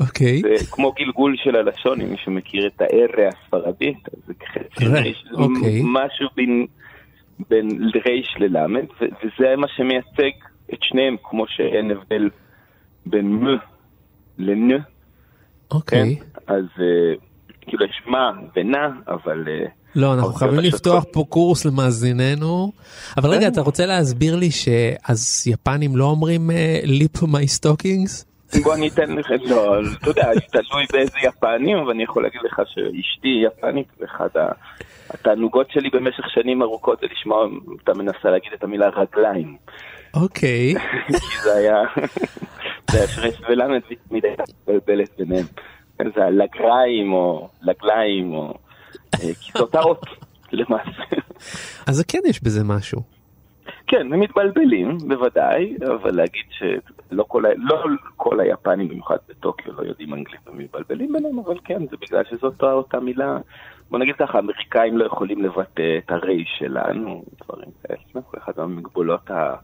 אוקיי. זה כמו גלגול של הלשון, אם מישהו מכיר את ה-R הספרדית, אז זה חצי ר, רייש, אוקיי. משהו בין, בין רייש ללמד, וזה מה שמייצג את שניהם, כמו שאין הבדל בין מ לנ, אוקיי. כן? אז אה, כאילו יש מה ונע, אבל... אה, לא, אנחנו האותיות חייבים השוטפות- לפתוח פה קורס למאזיננו. אבל רגע, כן. אתה רוצה להסביר לי שאז יפנים לא אומרים lip my stockings? בוא אני אתן לך, לא, אתה יודע, תלוי באיזה יפנים, אבל אני יכול להגיד לך שאשתי יפנית, ואחד התענוגות שלי במשך שנים ארוכות זה לשמוע אותה מנסה להגיד את המילה רגליים. אוקיי. כי זה היה, זה היה שרש ולמד מדי מבלבלת ביניהם. זה הלגריים או לגליים או... אה, כי זה אותה אות למעשה. אז כן יש בזה משהו. כן, הם מתבלבלים, בוודאי, אבל להגיד שלא כל, ה... לא כל היפנים, במיוחד בטוקיו, לא יודעים אנגלית ומתבלבלים ביניהם, אבל כן, זה בגלל שזאת אותה מילה. בוא נגיד ככה, האמריקאים לא יכולים לבטא את הרי שלנו, דברים כאלה. אנחנו אחד מהמגבלות ה...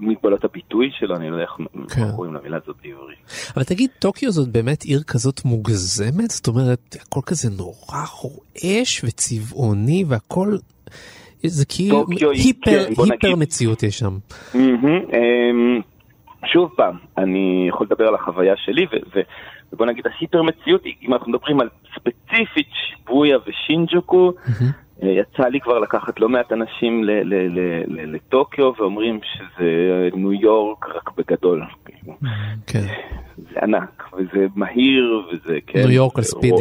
מגבלות הביטוי שלו, אני לא יודע איך כן. קוראים למילה הזאת בעברית. אבל תגיד, טוקיו זאת באמת עיר כזאת מוגזמת? זאת אומרת, הכל כזה נורא רועש וצבעוני והכל... זה כאילו היפר, כן, היפר. מציאות יש שם. מהמם, אמ, שוב פעם, אני יכול לדבר על החוויה שלי, ובוא נגיד ההיפר מציאות, אם אנחנו מדברים על ספציפית שיבויה ושינג'וקו, אה, יצא לי כבר לקחת לא מעט אנשים ל- ל- ל- ל- לטוקיו ואומרים שזה ניו יורק רק בגדול. כן. זה ענק, וזה מהיר, וזה כן, ניו יורק על ספידים.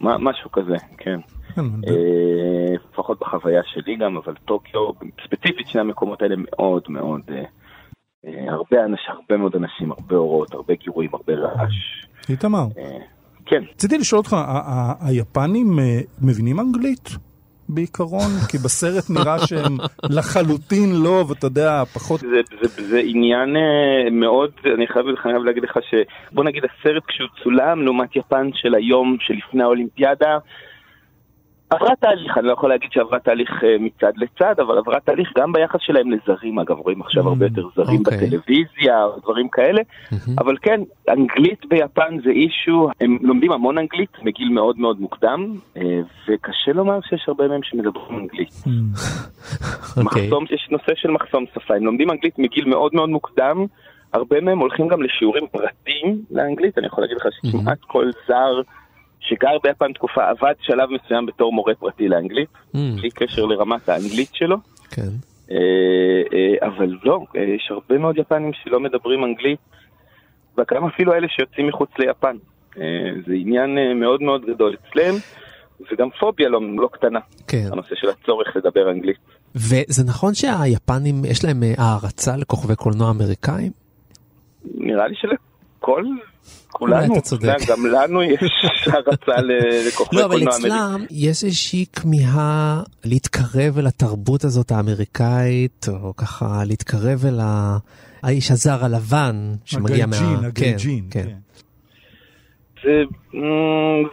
משהו כזה, כן. אה, לפחות בחוויה שלי גם, אבל טוקיו, ספציפית שני המקומות האלה מאוד מאוד, אה, הרבה אנשים, הרבה מאוד אנשים, הרבה אורות, הרבה גירויים, הרבה רעש. איתמר, כן. רציתי לשאול אותך, היפנים אה, מבינים אנגלית? בעיקרון, כי בסרט נראה שהם לחלוטין לא, ואתה יודע, פחות... זה, זה, זה עניין אה, מאוד, אני חייב, חייב להגיד לך ש... בוא נגיד הסרט כשהוא צולם לעומת יפן של היום, שלפני האולימפיאדה, עברה תהליך, אני לא יכול להגיד שעברה תהליך אה, מצד לצד, אבל עברה תהליך גם ביחס שלהם לזרים, אגב, רואים עכשיו הרבה יותר זרים אוקיי. בטלוויזיה, דברים כאלה, אבל כן, אנגלית ביפן זה אישו, הם לומדים המון אנגלית מגיל מאוד מאוד מוקדם, אה, וקשה לומר שיש הרבה מהם שמדברים אנגלית. אוקיי. מחסום, יש נושא של מחסום שפה, הם לומדים אנגלית מגיל מאוד מאוד מוקדם, הרבה מהם הולכים גם לשיעורים פרטיים לאנגלית, אני יכול להגיד לך שכמעט כל זר שגר ביפן תקופה עבד שלב מסוים בתור מורה פרטי לאנגלית, בלי קשר לרמת האנגלית שלו. כן. אה, אה, אבל לא, אה, יש הרבה מאוד יפנים שלא מדברים אנגלית, וגם אפילו אלה שיוצאים מחוץ ליפן. אה, זה עניין מאוד מאוד גדול אצלם, וגם פוביה לא, לא קטנה, כן. הנושא של הצורך לדבר אנגלית. וזה נכון שהיפנים יש להם הערצה לכוכבי קולנוע אמריקאים? נראה לי שלכל, כולנו, אתה צודק. גם לנו יש הרצה לכוכבי לא, אבל קולנוע אצלם יש איזושהי כמיהה להתקרב אל התרבות הזאת האמריקאית, או ככה להתקרב אל האיש הזר הלבן שמגיע מה... הגייג'ין, כן, הגייג'ין, כן. זה, mm,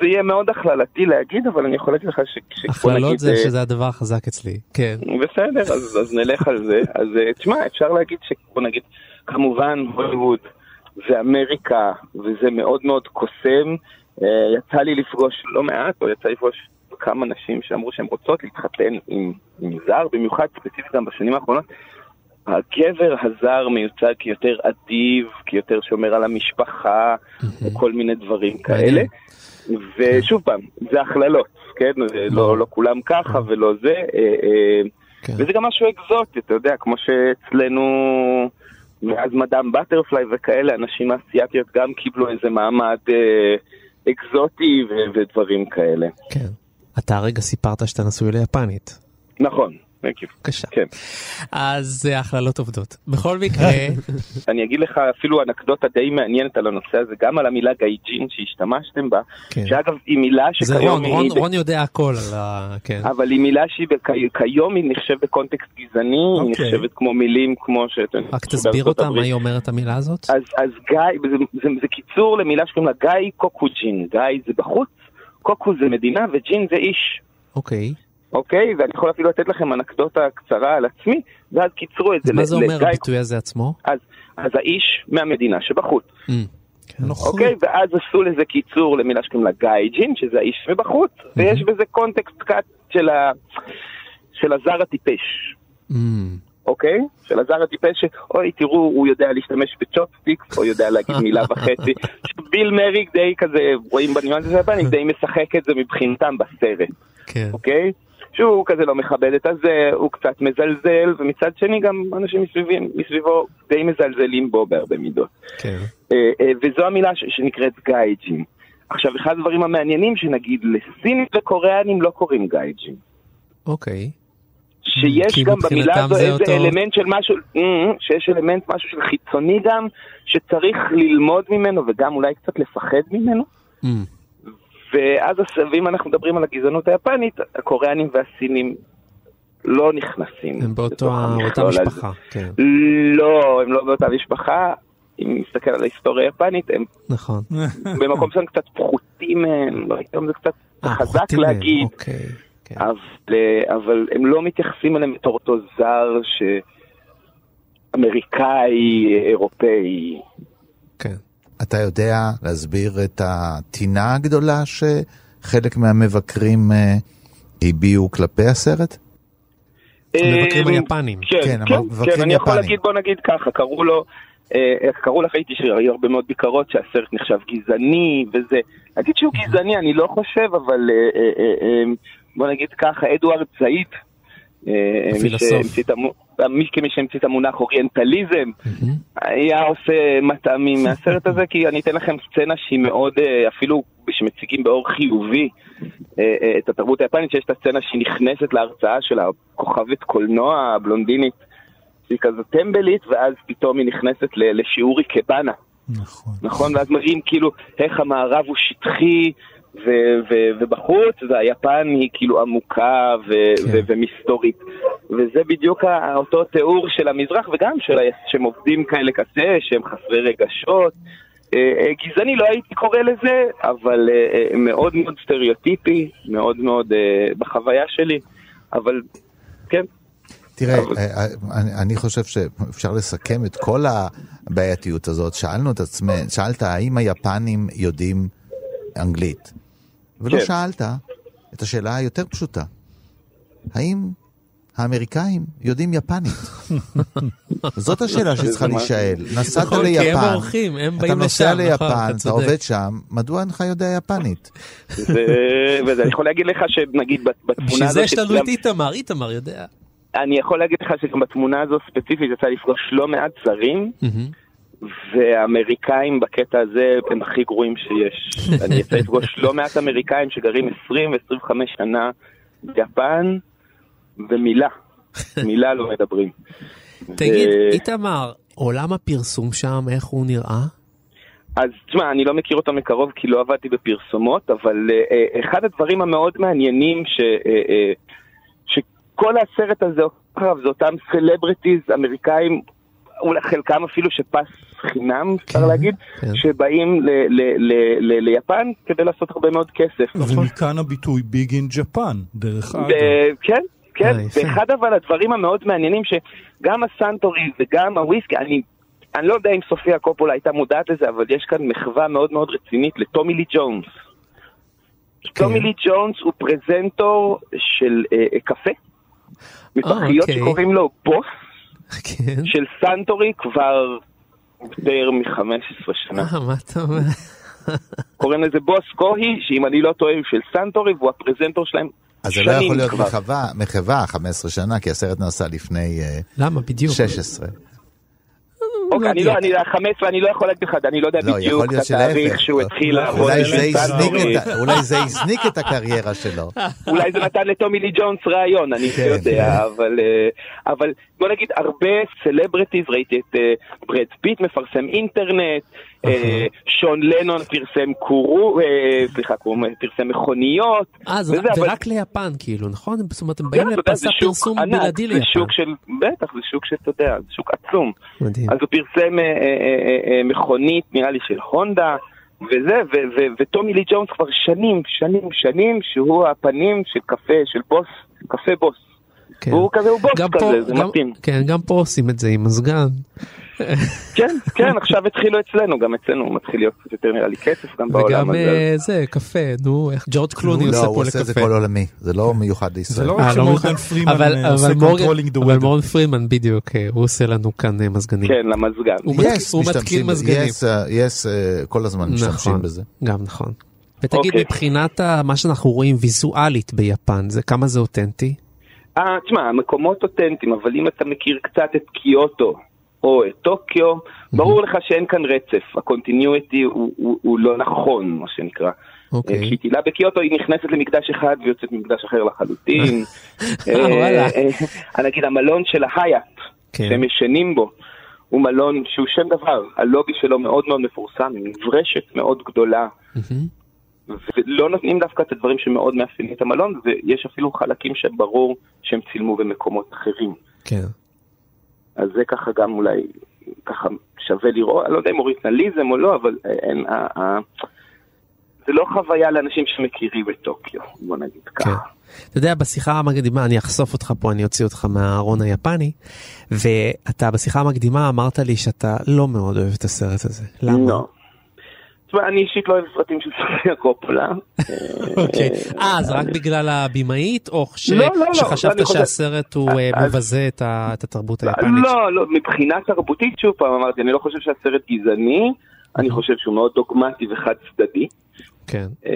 זה יהיה מאוד הכללתי להגיד, אבל אני יכול להגיד לך ש... ש- בוא הכללות זה אה, שזה הדבר החזק אצלי, כן. בסדר, אז, אז נלך על זה. אז אה, תשמע, אפשר להגיד ש... בוא נגיד, כמובן הוליווד ואמריקה, וזה מאוד מאוד קוסם. אה, יצא לי לפגוש לא מעט, או יצא לי לפגוש כמה נשים שאמרו שהן רוצות להתחתן עם, עם זר, במיוחד ספציפית גם בשנים האחרונות. הגבר הזר מיוצג כיותר אדיב, כיותר שומר על המשפחה, או כל מיני דברים כאלה. ושוב פעם, זה הכללות, כן? לא, לא כולם ככה ולא זה. אה, אה, וזה גם משהו אקזוטי, אתה יודע, כמו שאצלנו, מאז מדאם בטרפליי וכאלה, הנשים האסייתיות גם קיבלו איזה מעמד אה, אקזוטי ו- ודברים כאלה. כן. אתה הרגע סיפרת שאתה נשוי ליפנית. נכון. בבקשה. כן. אז אה, הכללות עובדות. בכל מקרה, אני אגיד לך אפילו אנקדוטה די מעניינת על הנושא הזה, גם על המילה גייג'ין שהשתמשתם בה, כן. שאגב היא מילה זה שכיום רון, רון, היא... רון יודע הכל על ה... כן. אבל היא מילה שהיא כיום היא נחשבת בקונטקסט גזעני, היא אוקיי. נחשבת כמו מילים כמו ש... רק תסביר אותה, מה היא אומרת המילה הזאת? אז, אז גיא, זה, זה, זה קיצור למילה שקוראים לה גיא קוקוג'ין, גיא זה בחוץ, קוקו זה מדינה וג'ין זה איש, אוקיי. אוקיי? ואני יכול אפילו לתת לכם אנקדוטה קצרה על עצמי, ואז קיצרו את זה מה זה אומר הביטוי הזה עצמו? אז, אז האיש מהמדינה שבחוץ. נכון. אוקיי, ואז עשו לזה קיצור למילה שקוראים לה גייג'ין, שזה האיש מבחוץ, ויש בזה קונטקסט קצת של, ה... של הזר הטיפש. אוקיי? של הזר הטיפש שאוי תראו הוא יודע להשתמש בצ'ופסטיקס או יודע להגיד מילה וחצי. ביל מריק די כזה רואים בניואנס הזה היפנים די משחק את זה מבחינתם בסרט. כן. אוקיי? שהוא כזה לא מכבד את הזה, הוא קצת מזלזל, ומצד שני גם אנשים מסביבים, מסביבו די מזלזלים בו בהרבה מידות. כן. אה, אה, וזו המילה ש- שנקראת גייג'ים. עכשיו, אחד הדברים המעניינים שנגיד לסינים וקוריאנים לא קוראים גייג'ים. אוקיי. שיש גם במילה הזו זה איזה אותו- אלמנט של משהו, אה, שיש אלמנט משהו של חיצוני גם, שצריך ללמוד ממנו וגם אולי קצת לפחד ממנו. Mm. ואז, ואם אנחנו מדברים על הגזענות היפנית, הקוריאנים והסינים לא נכנסים. הם באותה הזה. משפחה, כן. לא, הם לא באותה משפחה. אם נסתכל על ההיסטוריה היפנית, הם נכון. במקום מסוים קצת פחותים מהם, לא אם זה קצת חזק פחותים מהם, להגיד. אוקיי. אבל, אבל הם לא מתייחסים אליהם בתור אותו זר שאמריקאי, אירופאי. אתה יודע להסביר את הטינה הגדולה שחלק מהמבקרים אה, הביעו כלפי הסרט? המבקרים אה, היפנים. כן, כן, כן, כן, אני יכול. להגיד, בוא נגיד ככה, קראו לו, אה, קראו לך, ראיתי שהיו הרבה מאוד ביקורות שהסרט נחשב גזעני וזה. להגיד שהוא גזעני, אני לא חושב, אבל בוא נגיד ככה, אדוארד סעיד, מי הפילוסוף. המו- מי כמי שהמציא את המונח אוריינטליזם, היה עושה מטעמים מהסרט הזה, כי אני אתן לכם סצנה שהיא מאוד, אה, אפילו שמציגים באור חיובי אה, אה, את התרבות היפנית, שיש את הסצנה שהיא נכנסת להרצאה של הכוכבת קולנוע הבלונדינית, שהיא כזו טמבלית, ואז פתאום היא נכנסת ל- לשיעור איקבאנה. נכון. נכון? ואז מראים כאילו איך המערב הוא שטחי, ו- ו- ובחוץ והיפן היא כאילו עמוקה ו- ו- ומסתורית. וזה בדיוק אותו תיאור של המזרח, וגם של ה- שהם עובדים כאלה קשה, שהם חסרי רגשות. אה, אה, גזעני לא הייתי קורא לזה, אבל אה, מאוד מאוד סטריאוטיפי, מאוד מאוד בחוויה שלי, אבל כן. תראה, אה, אה, אני, אני חושב שאפשר לסכם את כל הבעייתיות הזאת. שאלנו את עצמנו, שאלת האם היפנים יודעים אנגלית? ולא כן. שאלת את השאלה היותר פשוטה, האם האמריקאים יודעים יפנית? זאת השאלה שצריכה להישאל. נסעת נכון, הם ליפן, אורחים, הם אתה באים נוסע לשם, נכון, ליפן, אתה אתה. עובד שם, מדוע אינך יודע יפנית? וזה, אני יכול להגיד לך שנגיד בת- בתמונה בשביל הזאת... זה יש לנו את איתמר, איתמר יודע. אני יכול להגיד לך שגם בתמונה הזו ספציפית יצא לפגוש לא מעט זרים, והאמריקאים בקטע הזה הם הכי גרועים שיש. אני יצא לפגוש לא מעט אמריקאים שגרים 20 ו-25 שנה ביפן, ומילה, מילה לא מדברים. תגיד, איתמר, עולם הפרסום שם, איך הוא נראה? אז תשמע, אני לא מכיר אותו מקרוב כי לא עבדתי בפרסומות, אבל אה, אה, אחד הדברים המאוד מעניינים ש, אה, אה, שכל הסרט הזה זה אותם סלבריטיז אמריקאים, חלקם אפילו שפס חינם, אפשר להגיד, שבאים ל, ל, ל, ל, ליפן כדי לעשות הרבה מאוד כסף. ומכאן הביטוי Big in Japan, דרך אגב. כן, כן, אה. ואחד אבל הדברים המאוד מעניינים שגם הסנטורי וגם הוויסקי, אני, אני לא יודע אם סופיה קופולה הייתה מודעת לזה, אבל יש כאן מחווה מאוד מאוד רצינית לטומי לי ג'ונס. טומי לי ג'ונס הוא פרזנטור של אה, אה, קפה, מפחיות אוקיי. שקוראים לו בוס, של סנטורי כבר יותר מ-15 שנה. אה, מה אתה אומר? קוראים לזה בוס קוהי, שאם אני לא טועה הוא של סנטורי, והוא הפרזנטור שלהם אז זה לא יכול להיות. מחווה, מחווה 15 שנה, כי הסרט נעשה לפני אה, למה בדיוק? 16. אוקיי, אני לא, אני 15, אני לא יכול להגיד לך, אני לא יודע לא, בדיוק את התאריך. שהוא התחיל לעבוד. אולי זה הזניק. את הקריירה שלו. אולי זה נתן לטומי לי ג'ונס רעיון, אני כן, לא יודע, אבל, אה, אבל בוא נגיד הרבה סלבריטיז, ראיתי את אה, ברד פיט מפרסם אינטרנט, שון לנון פרסם קורו, אה, סליחה, קורו, פרסם מכוניות, אה, זה- ורק ליפן כאילו, נכון? זאת אומרת, הם באים כן, יודע, לפסה זה פרסום בלעדי זה ליפן. שוק של, בטח, זה שוק שאתה יודע, זה שוק עצום. מדהים. אז הוא פרסם אה, אה, אה, אה, מכונית, נראה לי של הונדה, וזה, ו- ו- וטומי לי ג'ונס כבר שנים, שנים, שנים, שהוא הפנים של קפה, של בוס, קפה בוס. כן. והוא כזה, הוא בוס גם פה- כזה, זה גם- מתאים. כן, גם פה עושים את זה עם מזגן. כן, כן, עכשיו התחילו אצלנו, גם אצלנו מתחיל להיות קצת יותר נראה לי כסף גם בעולם וגם הזה. אה, זה, קפה, נו, איך ג'ורג' קלוני לא, עושה הוא פה עושה את זה לקפה. כל עולמי, זה לא מיוחד לישראל. זה לא אה, רק לא שמורגן. פרימן אבל- אה, עושה מורגן- controlling the אבל. מורגן פרימן בדיוק, אה, הוא עושה לנו כאן אה, מזגנים. כן, למזגן. הוא הוא משתמשים בזה. מזגנים. yes, אה, אה, כל הזמן משתמשים נכון, בזה. גם נכון. ותגיד, אוקיי. מבחינת מה שאנחנו רואים ויזואלית ביפן, זה כמה זה אותנטי? אה, תשמע, המקומות אותנטיים, אבל אם אתה מכיר קצת את קיוטו או את טוקיו, ברור לך שאין כאן רצף, ה continuity הוא, הוא, הוא לא נכון, מה שנקרא. אוקיי. כשהיא טיילה בקיוטו היא נכנסת למקדש אחד ויוצאת ממקדש אחר לחלוטין. אה. אה, אה, נגיד המלון של ההייט, כן. שהם ישנים בו, הוא מלון שהוא שם דבר, הלובי שלו מאוד מאוד מפורסם, עם מברשת מאוד גדולה. ולא נותנים דווקא את הדברים שמאוד מאפיינים את המלון, ויש אפילו חלקים שברור שהם צילמו במקומות אחרים. כן. אז זה ככה גם אולי, ככה שווה לראות, אני לא יודע אם אוריטנליזם או לא, אבל אין, ה- ה- זה לא חוויה לאנשים שמכירים את טוקיו, בוא נגיד ככה. כן. אתה יודע, בשיחה המקדימה, אני אחשוף אותך פה, אני אוציא אותך מהארון היפני, ואתה בשיחה המקדימה אמרת לי שאתה לא מאוד אוהב את הסרט הזה. למה? לא. תשמע, אני אישית לא אוהב סרטים של סופיה קופולה. אוקיי. אה, זה רק בגלל הבמאית, או לא, לא, לא, שחשבת שהסרט הוא אה, אז- מבזה את התרבות היפנית? לא, לא, מבחינה תרבותית, שוב פעם אמרתי, אני לא חושב שהסרט גזעני, אני חושב שהוא מאוד דוגמטי וחד צדדי. כן. אה,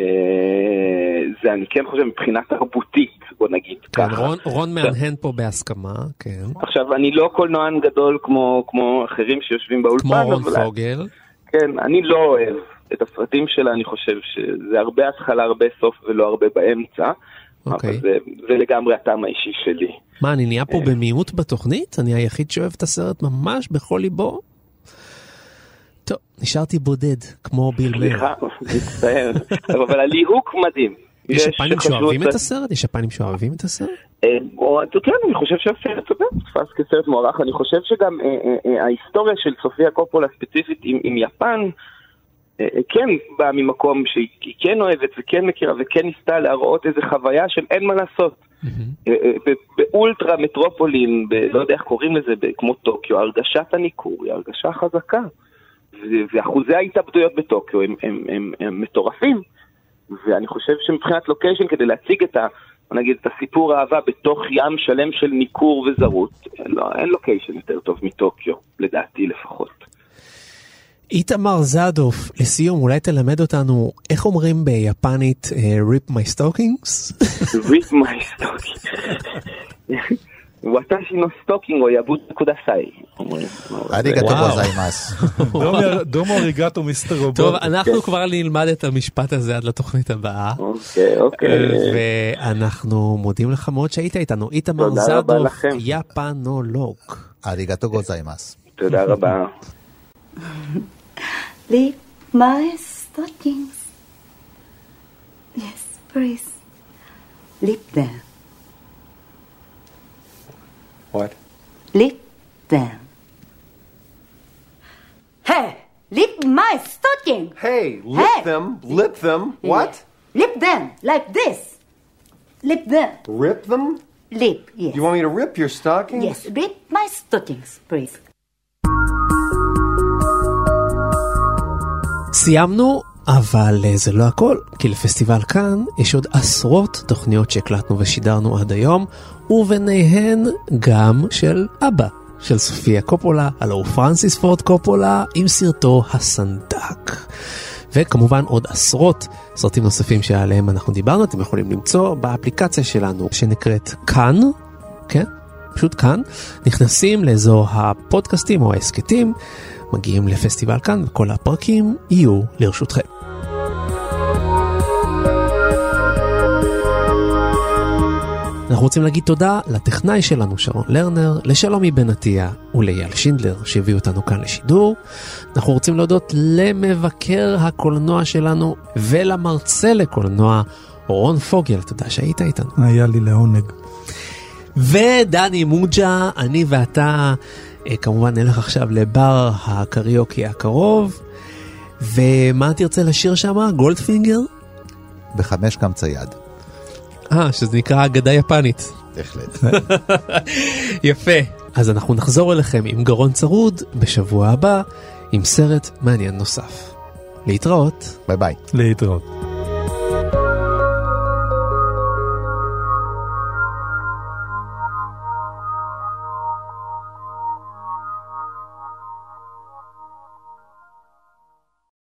זה אני כן חושב מבחינה תרבותית, בוא נגיד כן, ככה. רון- רון מהנהן פה בהסכמה, כן. עכשיו, אני לא קולנוען גדול כמו, כמו אחרים שיושבים באולפן, כמו רון. פוגל. כן, אני לא אוהב את הסרטים שלה, אני חושב שזה הרבה התחלה, הרבה סוף ולא הרבה באמצע. אוקיי. אבל זה, זה לגמרי הטעם האישי שלי. מה, אני נהיה פה במיעוט בתוכנית? אני היחיד שאוהב את הסרט ממש בכל ליבו? טוב, נשארתי בודד, כמו ביל מאיר. סליחה, מצטער, אבל הליהוק מדהים. יש יפנים שאוהבים את הסרט? יש יפנים שאוהבים את הסרט? אה, כן, אני חושב שהסרט, נתפס כסרט מוערך. אני חושב שגם אה, אה, אה, ההיסטוריה של סופיה קופולה ספציפית עם, יפן, אה, אה, כן באה ממקום שהיא היא כן אוהבת וכן מכירה וכן ניסתה להראות איזו חוויה של אין מה לעשות. אה, אה, באולטרה מטרופולין, לא יודע איך קוראים לזה, כמו טוקיו, הרגשת הניכור היא הרגשה חזקה. ואחוזי ההתאבדויות בטוקיו הם, הם, הם, הם מטורפים. ואני חושב שמבחינת לוקיישן, כדי להציג את ה... נגיד את הסיפור האהבה בתוך ים שלם של ניכור וזרות, לא, אין לוקיישן יותר טוב מטוקיו, לדעתי לפחות. איתמר זדוף, לסיום, אולי תלמד אותנו איך אומרים ביפנית אה, Lip my stockings? Rip my stocking. 私の ストッキングを 破って. אומרים. ありがとう וואו. どうも- どうも ありがとう Mister Roboto. טוב, אנחנו כבר נלמד את המשפט הזה עד לתוכנית הבאה. אוקיי, אוקיי. ואנחנו מודים לך מאוד שהיית איתנו. איתמר זדוף. יפנולוג. ありがとう ございます. תודה רבה. Lip my stockings. Yes, please. Lip them. What? Leave them. Hey, leave my stocking. Hey, lip Hey. them, lip them. What? Lip them like this. Lip them. Rip them? Lip, yes. You want me to rip your stockings? Yes, leave my stockings, please. סיימנו, אבל אה, זה לא הכל, כי לפסטיבל כאן יש עוד עשרות תוכניות שהקלטנו ושידרנו עד היום, וביניהן גם של אבא של סופיה קופולה, הלו הוא פרנסיס פורד קופולה, עם סרטו הסנדק. וכמובן עוד עשרות סרטים נוספים שעליהם אנחנו דיברנו, אתם יכולים למצוא באפליקציה שלנו שנקראת כאן, כן? פשוט כאן, נכנסים לאזור הפודקאסטים או ההסכתים, מגיעים לפסטיבל כאן וכל הפרקים יהיו לרשותכם. אנחנו רוצים להגיד תודה לטכנאי שלנו שרון לרנר, לשלומי בן עטיה ולאייל שינדלר שהביאו אותנו כאן לשידור. אנחנו רוצים להודות למבקר הקולנוע שלנו ולמרצה לקולנוע רון פוגל, תודה שהיית איתנו. היה לי לעונג. ודני מוג'ה, אני ואתה כמובן נלך עכשיו לבר הקריוקי הקרוב. ומה תרצה לשיר שם? גולדפינגר? בחמש קמצא יד. אה, שזה נקרא אגדה יפנית. בהחלט. יפה. אז אנחנו נחזור אליכם עם גרון צרוד בשבוע הבא עם סרט מעניין נוסף. להתראות. ביי ביי. להתראות.